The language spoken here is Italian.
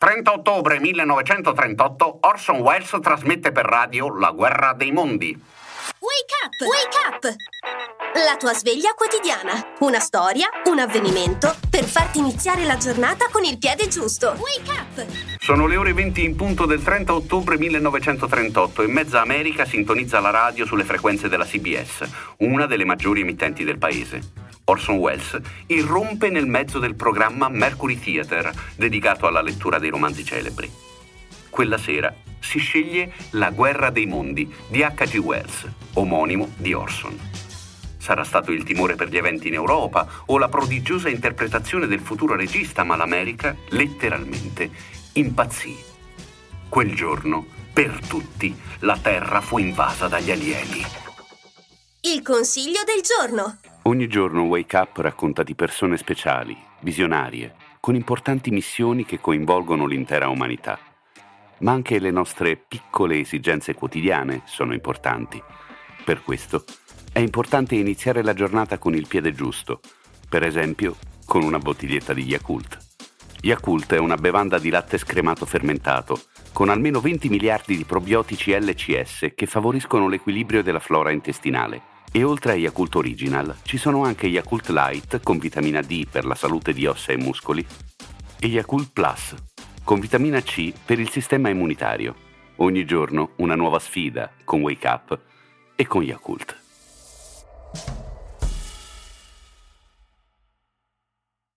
30 ottobre 1938 Orson Welles trasmette per radio La guerra dei mondi. Wake up! Wake up! La tua sveglia quotidiana. Una storia, un avvenimento per farti iniziare la giornata con il piede giusto. Wake up! Sono le ore 20 in punto del 30 ottobre 1938 e mezza America sintonizza la radio sulle frequenze della CBS, una delle maggiori emittenti del paese. Orson Welles irrompe nel mezzo del programma Mercury Theatre, dedicato alla lettura dei romanzi celebri. Quella sera si sceglie La guerra dei mondi di H.G. Wells, omonimo di Orson. Sarà stato il timore per gli eventi in Europa o la prodigiosa interpretazione del futuro regista, ma l'America letteralmente impazzì. Quel giorno, per tutti, la Terra fu invasa dagli alieni. Il consiglio del giorno. Ogni giorno Wake Up racconta di persone speciali, visionarie, con importanti missioni che coinvolgono l'intera umanità. Ma anche le nostre piccole esigenze quotidiane sono importanti. Per questo è importante iniziare la giornata con il piede giusto, per esempio con una bottiglietta di Yakult. Yakult è una bevanda di latte scremato fermentato, con almeno 20 miliardi di probiotici LCS che favoriscono l'equilibrio della flora intestinale e oltre a Yakult Original ci sono anche Yakult Light con vitamina D per la salute di ossa e muscoli e Yakult Plus con vitamina C per il sistema immunitario. Ogni giorno una nuova sfida con Wake Up e con Yakult.